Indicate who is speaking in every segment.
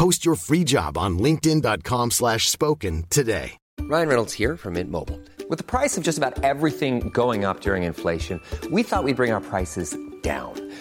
Speaker 1: Post your free job on linkedin.com slash spoken today.
Speaker 2: Ryan Reynolds here from Mint Mobile. With the price of just about everything going up during inflation, we thought we'd bring our prices down.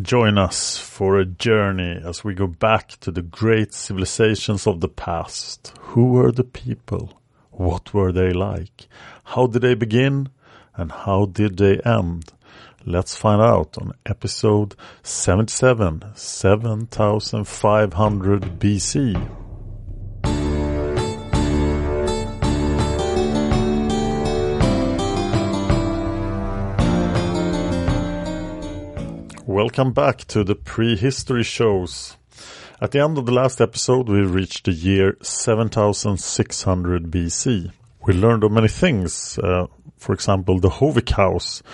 Speaker 3: Join us for a journey as we go back to the great civilizations of the past. Who were the people? What were they like? How did they begin? And how did they end? Let's find out on episode 77, 7500 BC. Welcome back to the prehistory shows. At the end of the last episode, we reached the year 7600 BC. We learned of many things. Uh, for example, the Howick house,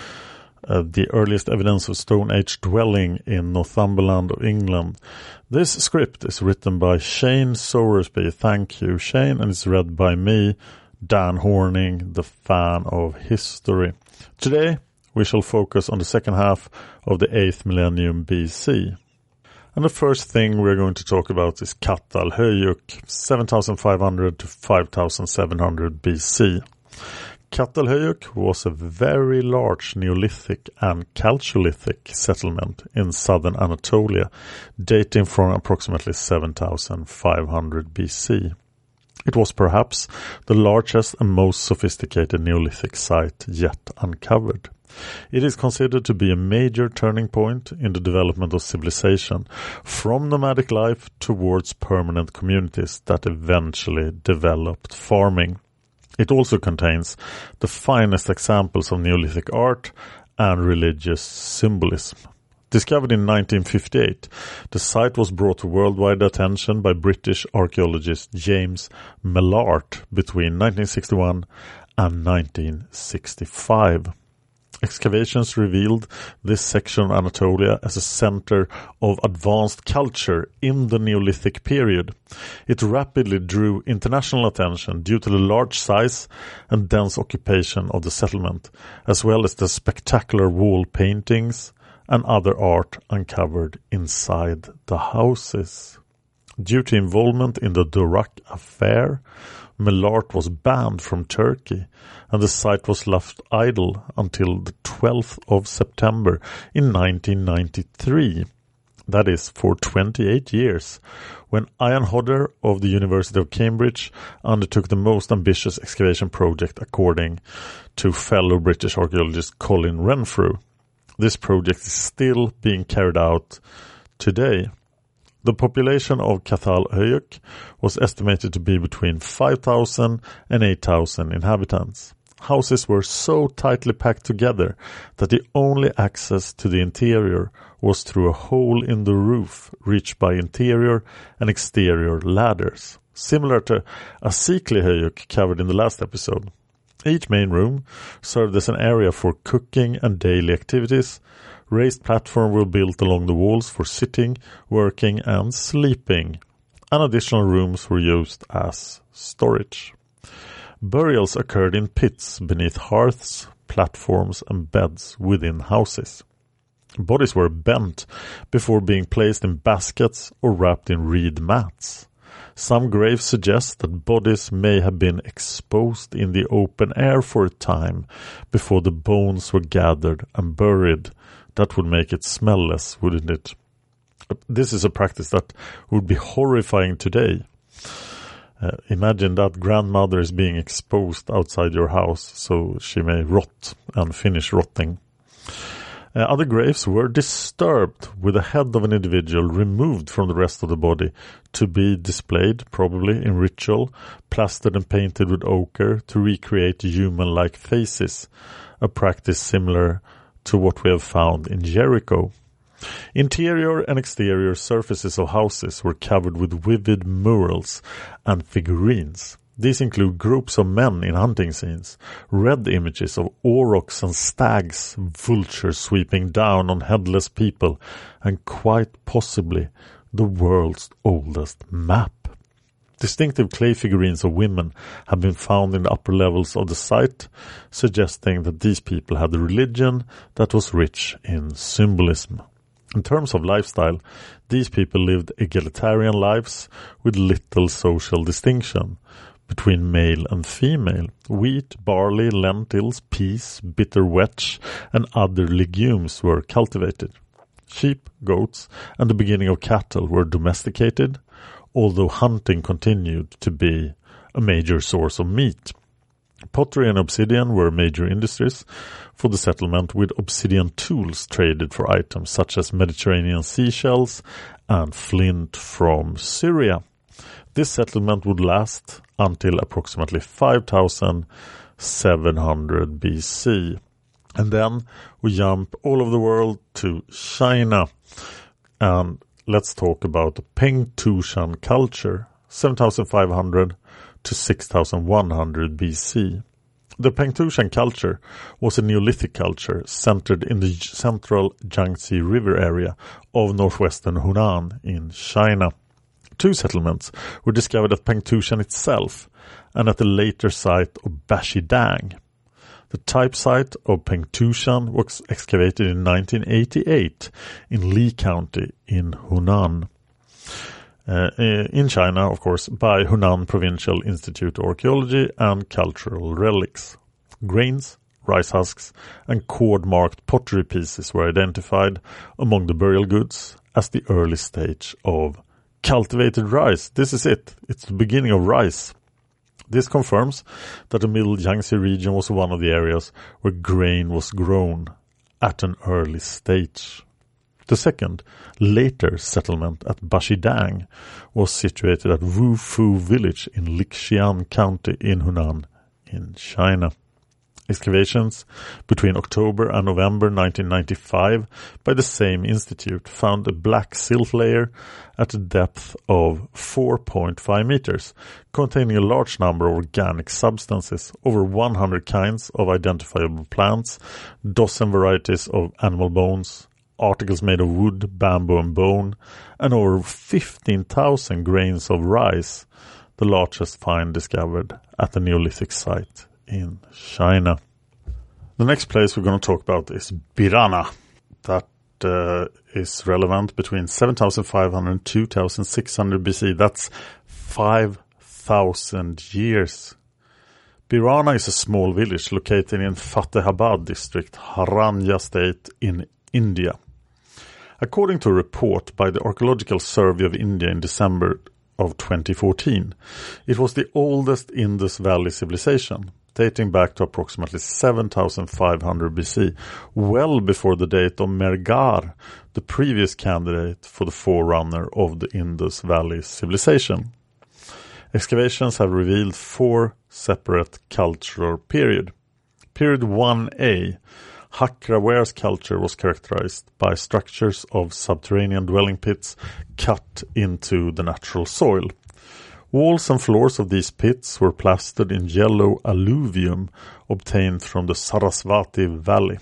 Speaker 3: uh, the earliest evidence of Stone Age dwelling in Northumberland of England. This script is written by Shane Sowersby. Thank you, Shane, and it's read by me, Dan Horning, the fan of history. Today, we shall focus on the second half of the 8th millennium BC. And the first thing we're going to talk about is Catalhöyük, 7500 to 5700 BC. Catalhöyük was a very large Neolithic and Chalcolithic settlement in southern Anatolia, dating from approximately 7500 BC. It was perhaps the largest and most sophisticated Neolithic site yet uncovered. It is considered to be a major turning point in the development of civilization from nomadic life towards permanent communities that eventually developed farming. It also contains the finest examples of Neolithic art and religious symbolism. Discovered in 1958, the site was brought to worldwide attention by British archaeologist James Mellaart between 1961 and 1965. Excavations revealed this section of Anatolia as a center of advanced culture in the Neolithic period. It rapidly drew international attention due to the large size and dense occupation of the settlement, as well as the spectacular wall paintings and other art uncovered inside the houses. Due to involvement in the Dorak affair, Mellaart was banned from Turkey and the site was left idle until the 12th of September in 1993. That is for 28 years, when Ian Hodder of the University of Cambridge undertook the most ambitious excavation project according to fellow British archaeologist Colin Renfrew. This project is still being carried out today. The population of Catalhöyük was estimated to be between 5,000 and 8,000 inhabitants. Houses were so tightly packed together that the only access to the interior was through a hole in the roof reached by interior and exterior ladders, similar to Asikli Höyük covered in the last episode. Each main room served as an area for cooking and daily activities. Raised platforms were built along the walls for sitting, working, and sleeping, and additional rooms were used as storage. Burials occurred in pits beneath hearths, platforms, and beds within houses. Bodies were bent before being placed in baskets or wrapped in reed mats. Some graves suggest that bodies may have been exposed in the open air for a time before the bones were gathered and buried. That would make it smell less, wouldn't it? This is a practice that would be horrifying today. Uh, imagine that grandmother is being exposed outside your house so she may rot and finish rotting. Uh, other graves were disturbed with the head of an individual removed from the rest of the body to be displayed, probably in ritual, plastered and painted with ochre to recreate human-like faces, a practice similar to what we have found in Jericho. Interior and exterior surfaces of houses were covered with vivid murals and figurines. These include groups of men in hunting scenes, red images of aurochs and stags, vultures sweeping down on headless people, and quite possibly the world's oldest map. Distinctive clay figurines of women have been found in the upper levels of the site, suggesting that these people had a religion that was rich in symbolism. In terms of lifestyle, these people lived egalitarian lives with little social distinction between male and female. Wheat, barley, lentils, peas, bitter vetch, and other legumes were cultivated. Sheep, goats, and the beginning of cattle were domesticated, although hunting continued to be a major source of meat. Pottery and obsidian were major industries for the settlement, with obsidian tools traded for items such as Mediterranean seashells and flint from Syria. This settlement would last until approximately 5700 BC. And then we jump all over the world to China. And let's talk about the Pengtoushan culture, 7500 to 6100 BC. The Pengtoushan culture was a Neolithic culture centered in the central Yangtze River area of northwestern Hunan in China. Two settlements were discovered at Pengtoushan itself and at the later site of Bashidang. The type site of Pengtoushan was excavated in 1988 in Li County in Hunan. Uh, in China, of course, by Hunan Provincial Institute of Archaeology and Cultural Relics. Grains, rice husks, and cord-marked pottery pieces were identified among the burial goods as the early stage of cultivated rice. This is it. It's the beginning of rice. This confirms that the Middle Yangtze region was one of the areas where grain was grown at an early stage. The second, later settlement at Bashidang was situated at Wufu village in Lixian County in Hunan in China. Excavations between October and November 1995 by the same institute found a black silt layer at a depth of 4.5 meters, containing a large number of organic substances, over 100 kinds of identifiable plants, dozen varieties of animal bones, articles made of wood, bamboo, and bone, and over 15,000 grains of rice, the largest find discovered at the Neolithic site in China. The next place we're going to talk about is Bhirrana. That uh, is relevant between 7500 and 2600 BC. That's 5000 years. Bhirrana is a small village located in Fatehabad district, Haryana state in India. According to a report by the Archaeological Survey of India in December of 2014, it was the oldest Indus Valley civilization dating back to approximately 7500 BC, well before the date of Mehrgarh, the previous candidate for the forerunner of the Indus Valley civilization. Excavations have revealed four separate cultural periods. Period 1a, Hakraware's culture was characterized by structures of subterranean dwelling pits cut into the natural soil. Walls and floors of these pits were plastered in yellow alluvium obtained from the Sarasvati Valley.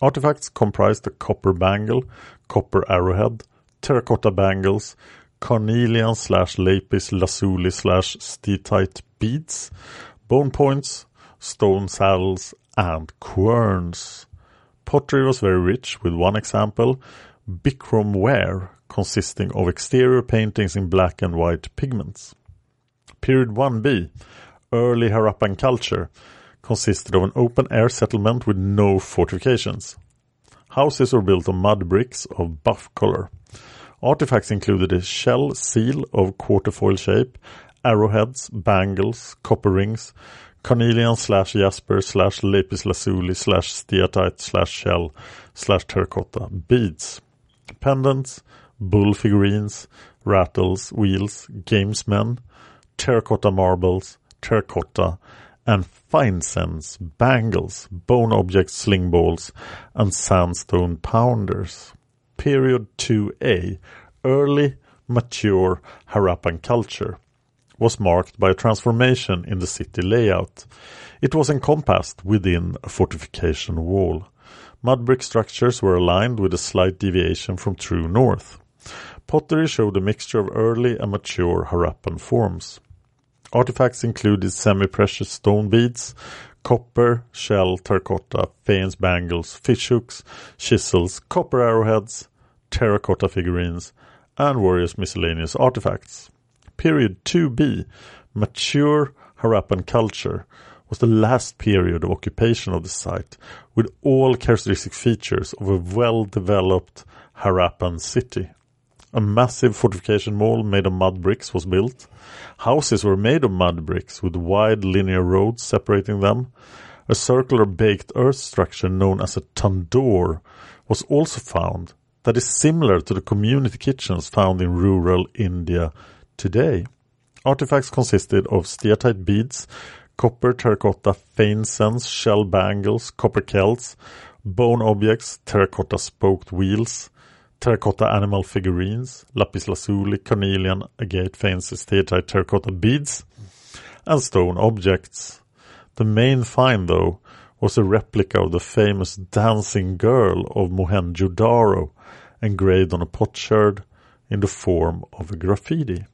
Speaker 3: Artifacts comprised a copper bangle, copper arrowhead, terracotta bangles, carnelian slash lapis lazuli slash steatite beads, bone points, stone saddles, and querns. Pottery was very rich, with one example, Bichrome ware, consisting of exterior paintings in black and white pigments. Period 1b, early Harappan culture, consisted of an open air settlement with no fortifications. Houses were built of mud bricks of buff color. Artifacts included a shell seal of quatrefoil shape, arrowheads, bangles, copper rings, carnelian slash jasper slash lapis lazuli slash steatite slash shell slash terracotta beads, pendants, bull figurines, rattles, wheels, gamesmen, terracotta marbles, terracotta, and fine sense, bangles, bone objects, sling balls, and sandstone pounders. Period 2a, early, mature Harappan culture, was marked by a transformation in the city layout. It was encompassed within a fortification wall. Mud brick structures were aligned with a slight deviation from true north. Pottery showed a mixture of early and mature Harappan forms. Artifacts included semi-precious stone beads, copper, shell, terracotta, faience bangles, fish hooks, chisels, copper arrowheads, terracotta figurines, and various miscellaneous artifacts. Period 2b, mature Harappan culture, was the last period of occupation of the site, with all characteristic features of a well-developed Harappan city. A massive fortification wall made of mud bricks was built. Houses were made of mud bricks with wide linear roads separating them. A circular baked earth structure known as a tandoor was also found that is similar to the community kitchens found in rural India today. Artifacts consisted of steatite beads, copper terracotta faience, shell bangles, copper celts, bone objects, terracotta spoked wheels, terracotta animal figurines, lapis lazuli, carnelian, agate faiences, steatite terracotta beads, and stone objects. The main find, though, was a replica of the famous dancing girl of Mohenjo-Daro, engraved on a potsherd in the form of a graffiti.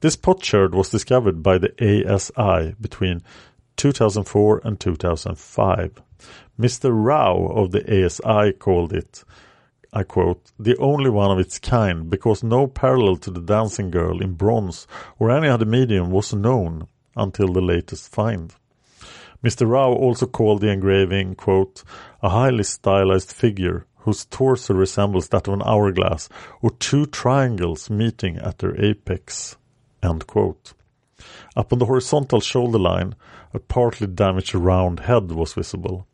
Speaker 3: This potsherd was discovered by the ASI between 2004 and 2005. Mr. Rao of the ASI called it, I quote, the only one of its kind because no parallel to the dancing girl in bronze or any other medium was known until the latest find. Mr. Rao also called the engraving, quote, a highly stylized figure whose torso resembles that of an hourglass or two triangles meeting at their apex. End quote. Up on the horizontal shoulder line, a partly damaged round head was visible.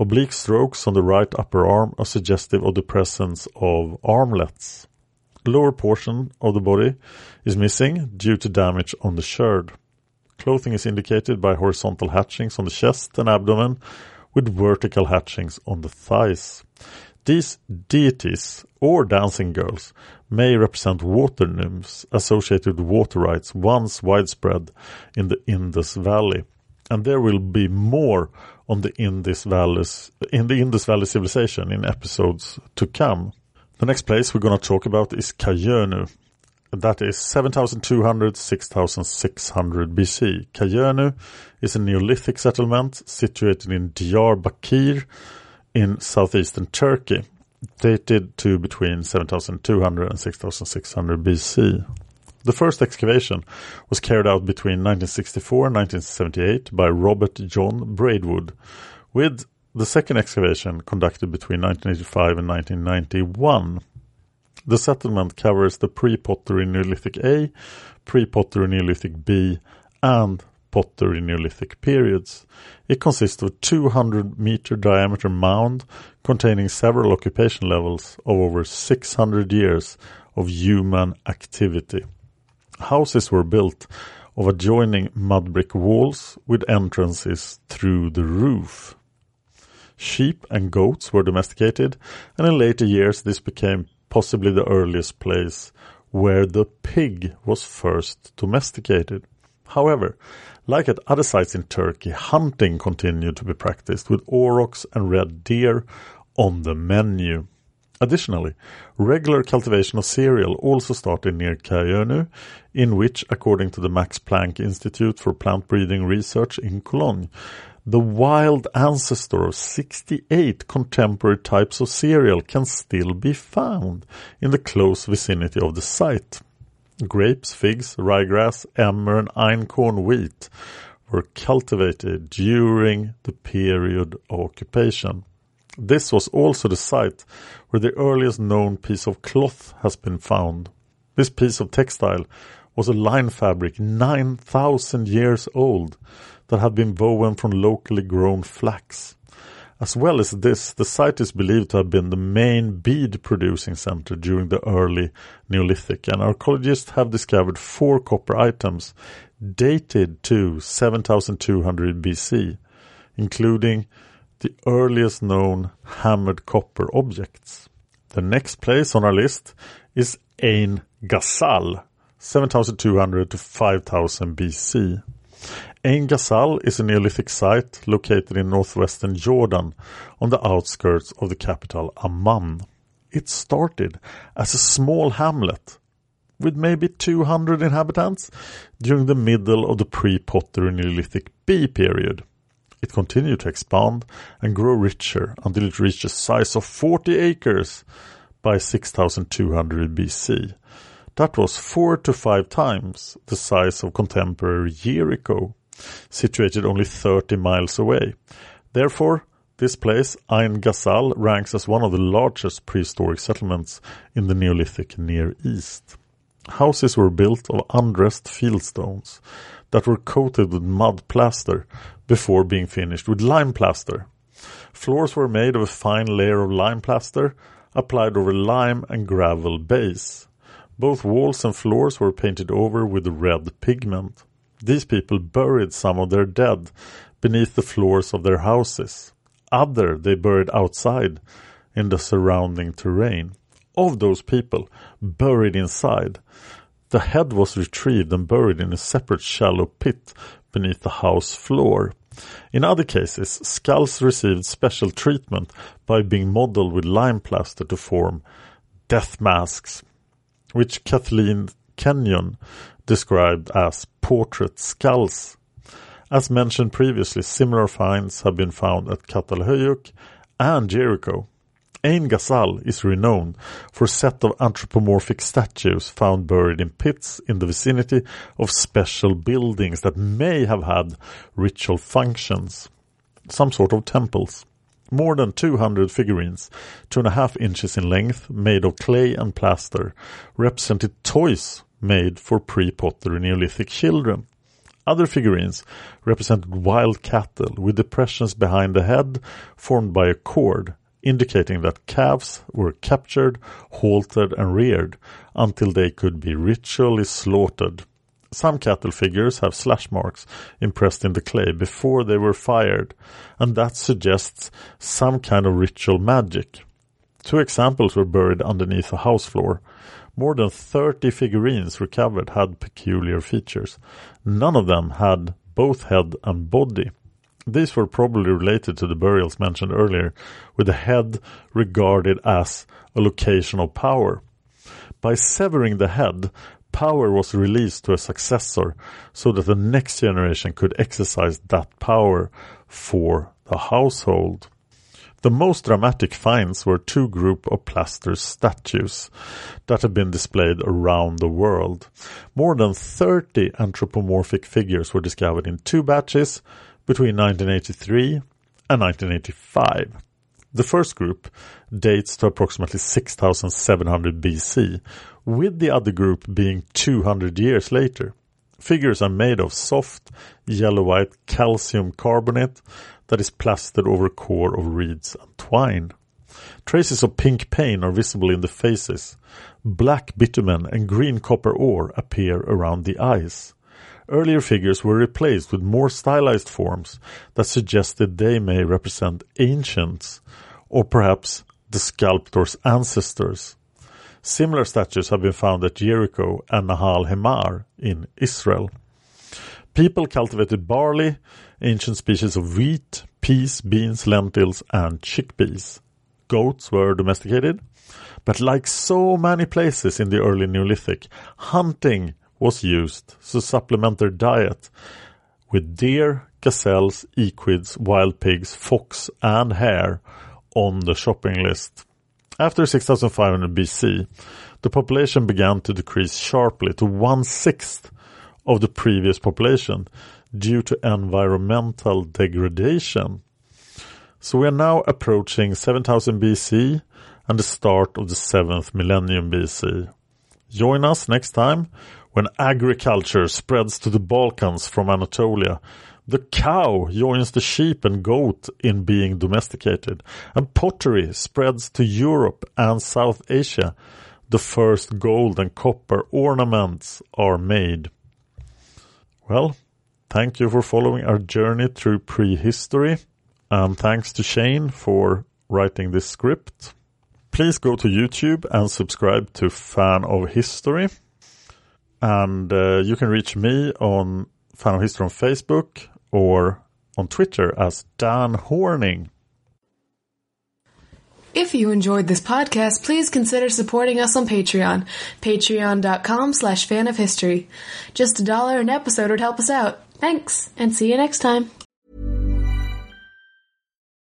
Speaker 3: Oblique strokes on the right upper arm are suggestive of the presence of armlets. Lower portion of the body is missing due to damage on the sherd. Clothing is indicated by horizontal hatchings on the chest and abdomen, with vertical hatchings on the thighs. These deities, or dancing girls, may represent water nymphs associated with water rites once widespread in the Indus Valley. And there will be more on the Indus Valley, in the Indus Valley civilization in episodes to come. The next place we're going to talk about is Çayönü. That is 7200 6600 BC. Çayönü is a Neolithic settlement situated in Diyarbakir in southeastern Turkey dated to between 7200 and 6600 BC. The first excavation was carried out between 1964 and 1978 by Robert John Braidwood, with the second excavation conducted between 1985 and 1991. The settlement covers the pre-pottery Neolithic A, pre-pottery Neolithic B, and pottery Neolithic periods. It consists of a 200 meter diameter mound containing several occupation levels of over 600 years of human activity. Houses were built of adjoining mud brick walls with entrances through the roof. Sheep and goats were domesticated, and in later years this became possibly the earliest place where the pig was first domesticated. However, like at other sites in Turkey, hunting continued to be practiced with aurochs and red deer on the menu. Additionally, regular cultivation of cereal also started near Çayönü, in which, according to the Max Planck Institute for Plant Breeding Research in Cologne, the wild ancestor of 68 contemporary types of cereal can still be found in the close vicinity of the site. Grapes, figs, ryegrass, emmer and einkorn wheat were cultivated during the period of occupation. This was also the site where the earliest known piece of cloth has been found. This piece of textile was a line fabric 9,000 years old that had been woven from locally grown flax. As well as this, the site is believed to have been the main bead producing center during the early Neolithic, and archaeologists have discovered four copper items dated to 7200 BC, including the earliest known hammered copper objects. The next place on our list is Ein Ghazal, 7200 to 5000 BC. Ein Ghazal is a Neolithic site located in northwestern Jordan on the outskirts of the capital Amman. It started as a small hamlet with maybe 200 inhabitants during the middle of the pre-pottery Neolithic B period. It continued to expand and grow richer until it reached a size of 40 acres by 6200 BC. That was four to five times the size of contemporary Jericho situated only 30 miles away. Therefore, this place, Ein Ghazal, ranks as one of the largest prehistoric settlements in the Neolithic Near East. Houses were built of undressed fieldstones that were coated with mud plaster before being finished with lime plaster. Floors were made of a fine layer of lime plaster applied over lime and gravel base. Both walls and floors were painted over with red pigment. These people buried some of their dead beneath the floors of their houses. Other they buried outside in the surrounding terrain. Of those people buried inside, the head was retrieved and buried in a separate shallow pit beneath the house floor. In other cases, skulls received special treatment by being modeled with lime plaster to form death masks, which Kathleen Kenyon described as portrait skulls. As mentioned previously, similar finds have been found at Catalhöyük and Jericho. Ein Ghazal is renowned for a set of anthropomorphic statues found buried in pits in the vicinity of special buildings that may have had ritual functions, some sort of temples. More than 200 figurines, two and a half inches in length, made of clay and plaster, represented toys made for pre-pottery Neolithic children. Other figurines represented wild cattle with depressions behind the head formed by a cord, indicating that calves were captured, haltered and reared until they could be ritually slaughtered. Some cattle figures have slash marks impressed in the clay before they were fired, and that suggests some kind of ritual magic. Two examples were buried underneath a house floor. More than 30 figurines recovered had peculiar features. None of them had both head and body. These were probably related to the burials mentioned earlier, with the head regarded as a location of power. By severing the head, power was released to a successor so that the next generation could exercise that power for the household. The most dramatic finds were two group of plaster statues that have been displayed around the world. More than 30 anthropomorphic figures were discovered in two batches between 1983 and 1985. The first group dates to approximately 6700 BC, with the other group being 200 years later. Figures are made of soft, yellow-white calcium carbonate that is plastered over a core of reeds and twine. Traces of pink paint are visible in the faces. Black bitumen and green copper ore appear around the eyes. Earlier figures were replaced with more stylized forms that suggested they may represent ancients or perhaps the sculptor's ancestors. Similar statues have been found at Jericho and Nahal Hemar in Israel. People cultivated barley, ancient species of wheat, peas, beans, lentils, and chickpeas. Goats were domesticated, but like so many places in the early Neolithic, hunting was used to supplement their diet with deer, gazelles, equids, wild pigs, fox, and hare on the shopping list. After 6500 BC, the population began to decrease sharply to one sixth of the previous population due to environmental degradation. So we are now approaching 7000 BC and the start of the seventh millennium BC. Join us next time when agriculture spreads to the Balkans from Anatolia. The cow joins the sheep and goat in being domesticated, and pottery spreads to Europe and South Asia. The first gold and copper ornaments are made. Well, thank you for following our journey through prehistory, and thanks to Shane for writing this script. Please go to YouTube and subscribe to Fan of History. And uh, you can reach me on Fan of History on Facebook or on Twitter as Dan Horning.
Speaker 4: If you enjoyed this podcast, please consider supporting us on Patreon. Patreon.com slash fan of history. Just a dollar an episode would help us out. Thanks, and see you next time.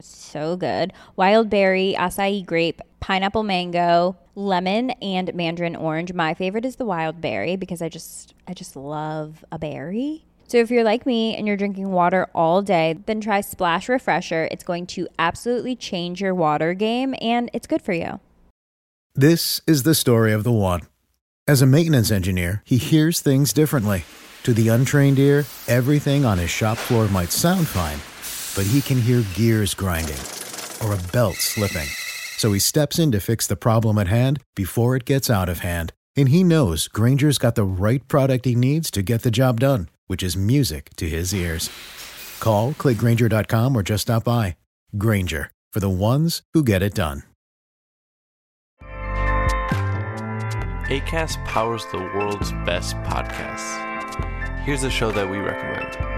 Speaker 5: so good. Wild berry, acai grape, pineapple mango, lemon, and mandarin orange. My favorite is the wild berry because I just I just love a berry. So if you're like me and you're drinking water all day, then try Splash Refresher. It's going to absolutely change your water game and it's good for you.
Speaker 6: This is the story of the one. As a maintenance engineer, he hears things differently. To the untrained ear, everything on his shop floor might sound fine, but he can hear gears grinding or a belt slipping. So he steps in to fix the problem at hand before it gets out of hand. And he knows Grainger's got the right product he needs to get the job done, which is music to his ears. Call, clickgranger.com, or just stop by. Grainger, for the ones who get it done.
Speaker 7: ACAST powers the world's best podcasts. Here's a show that we recommend.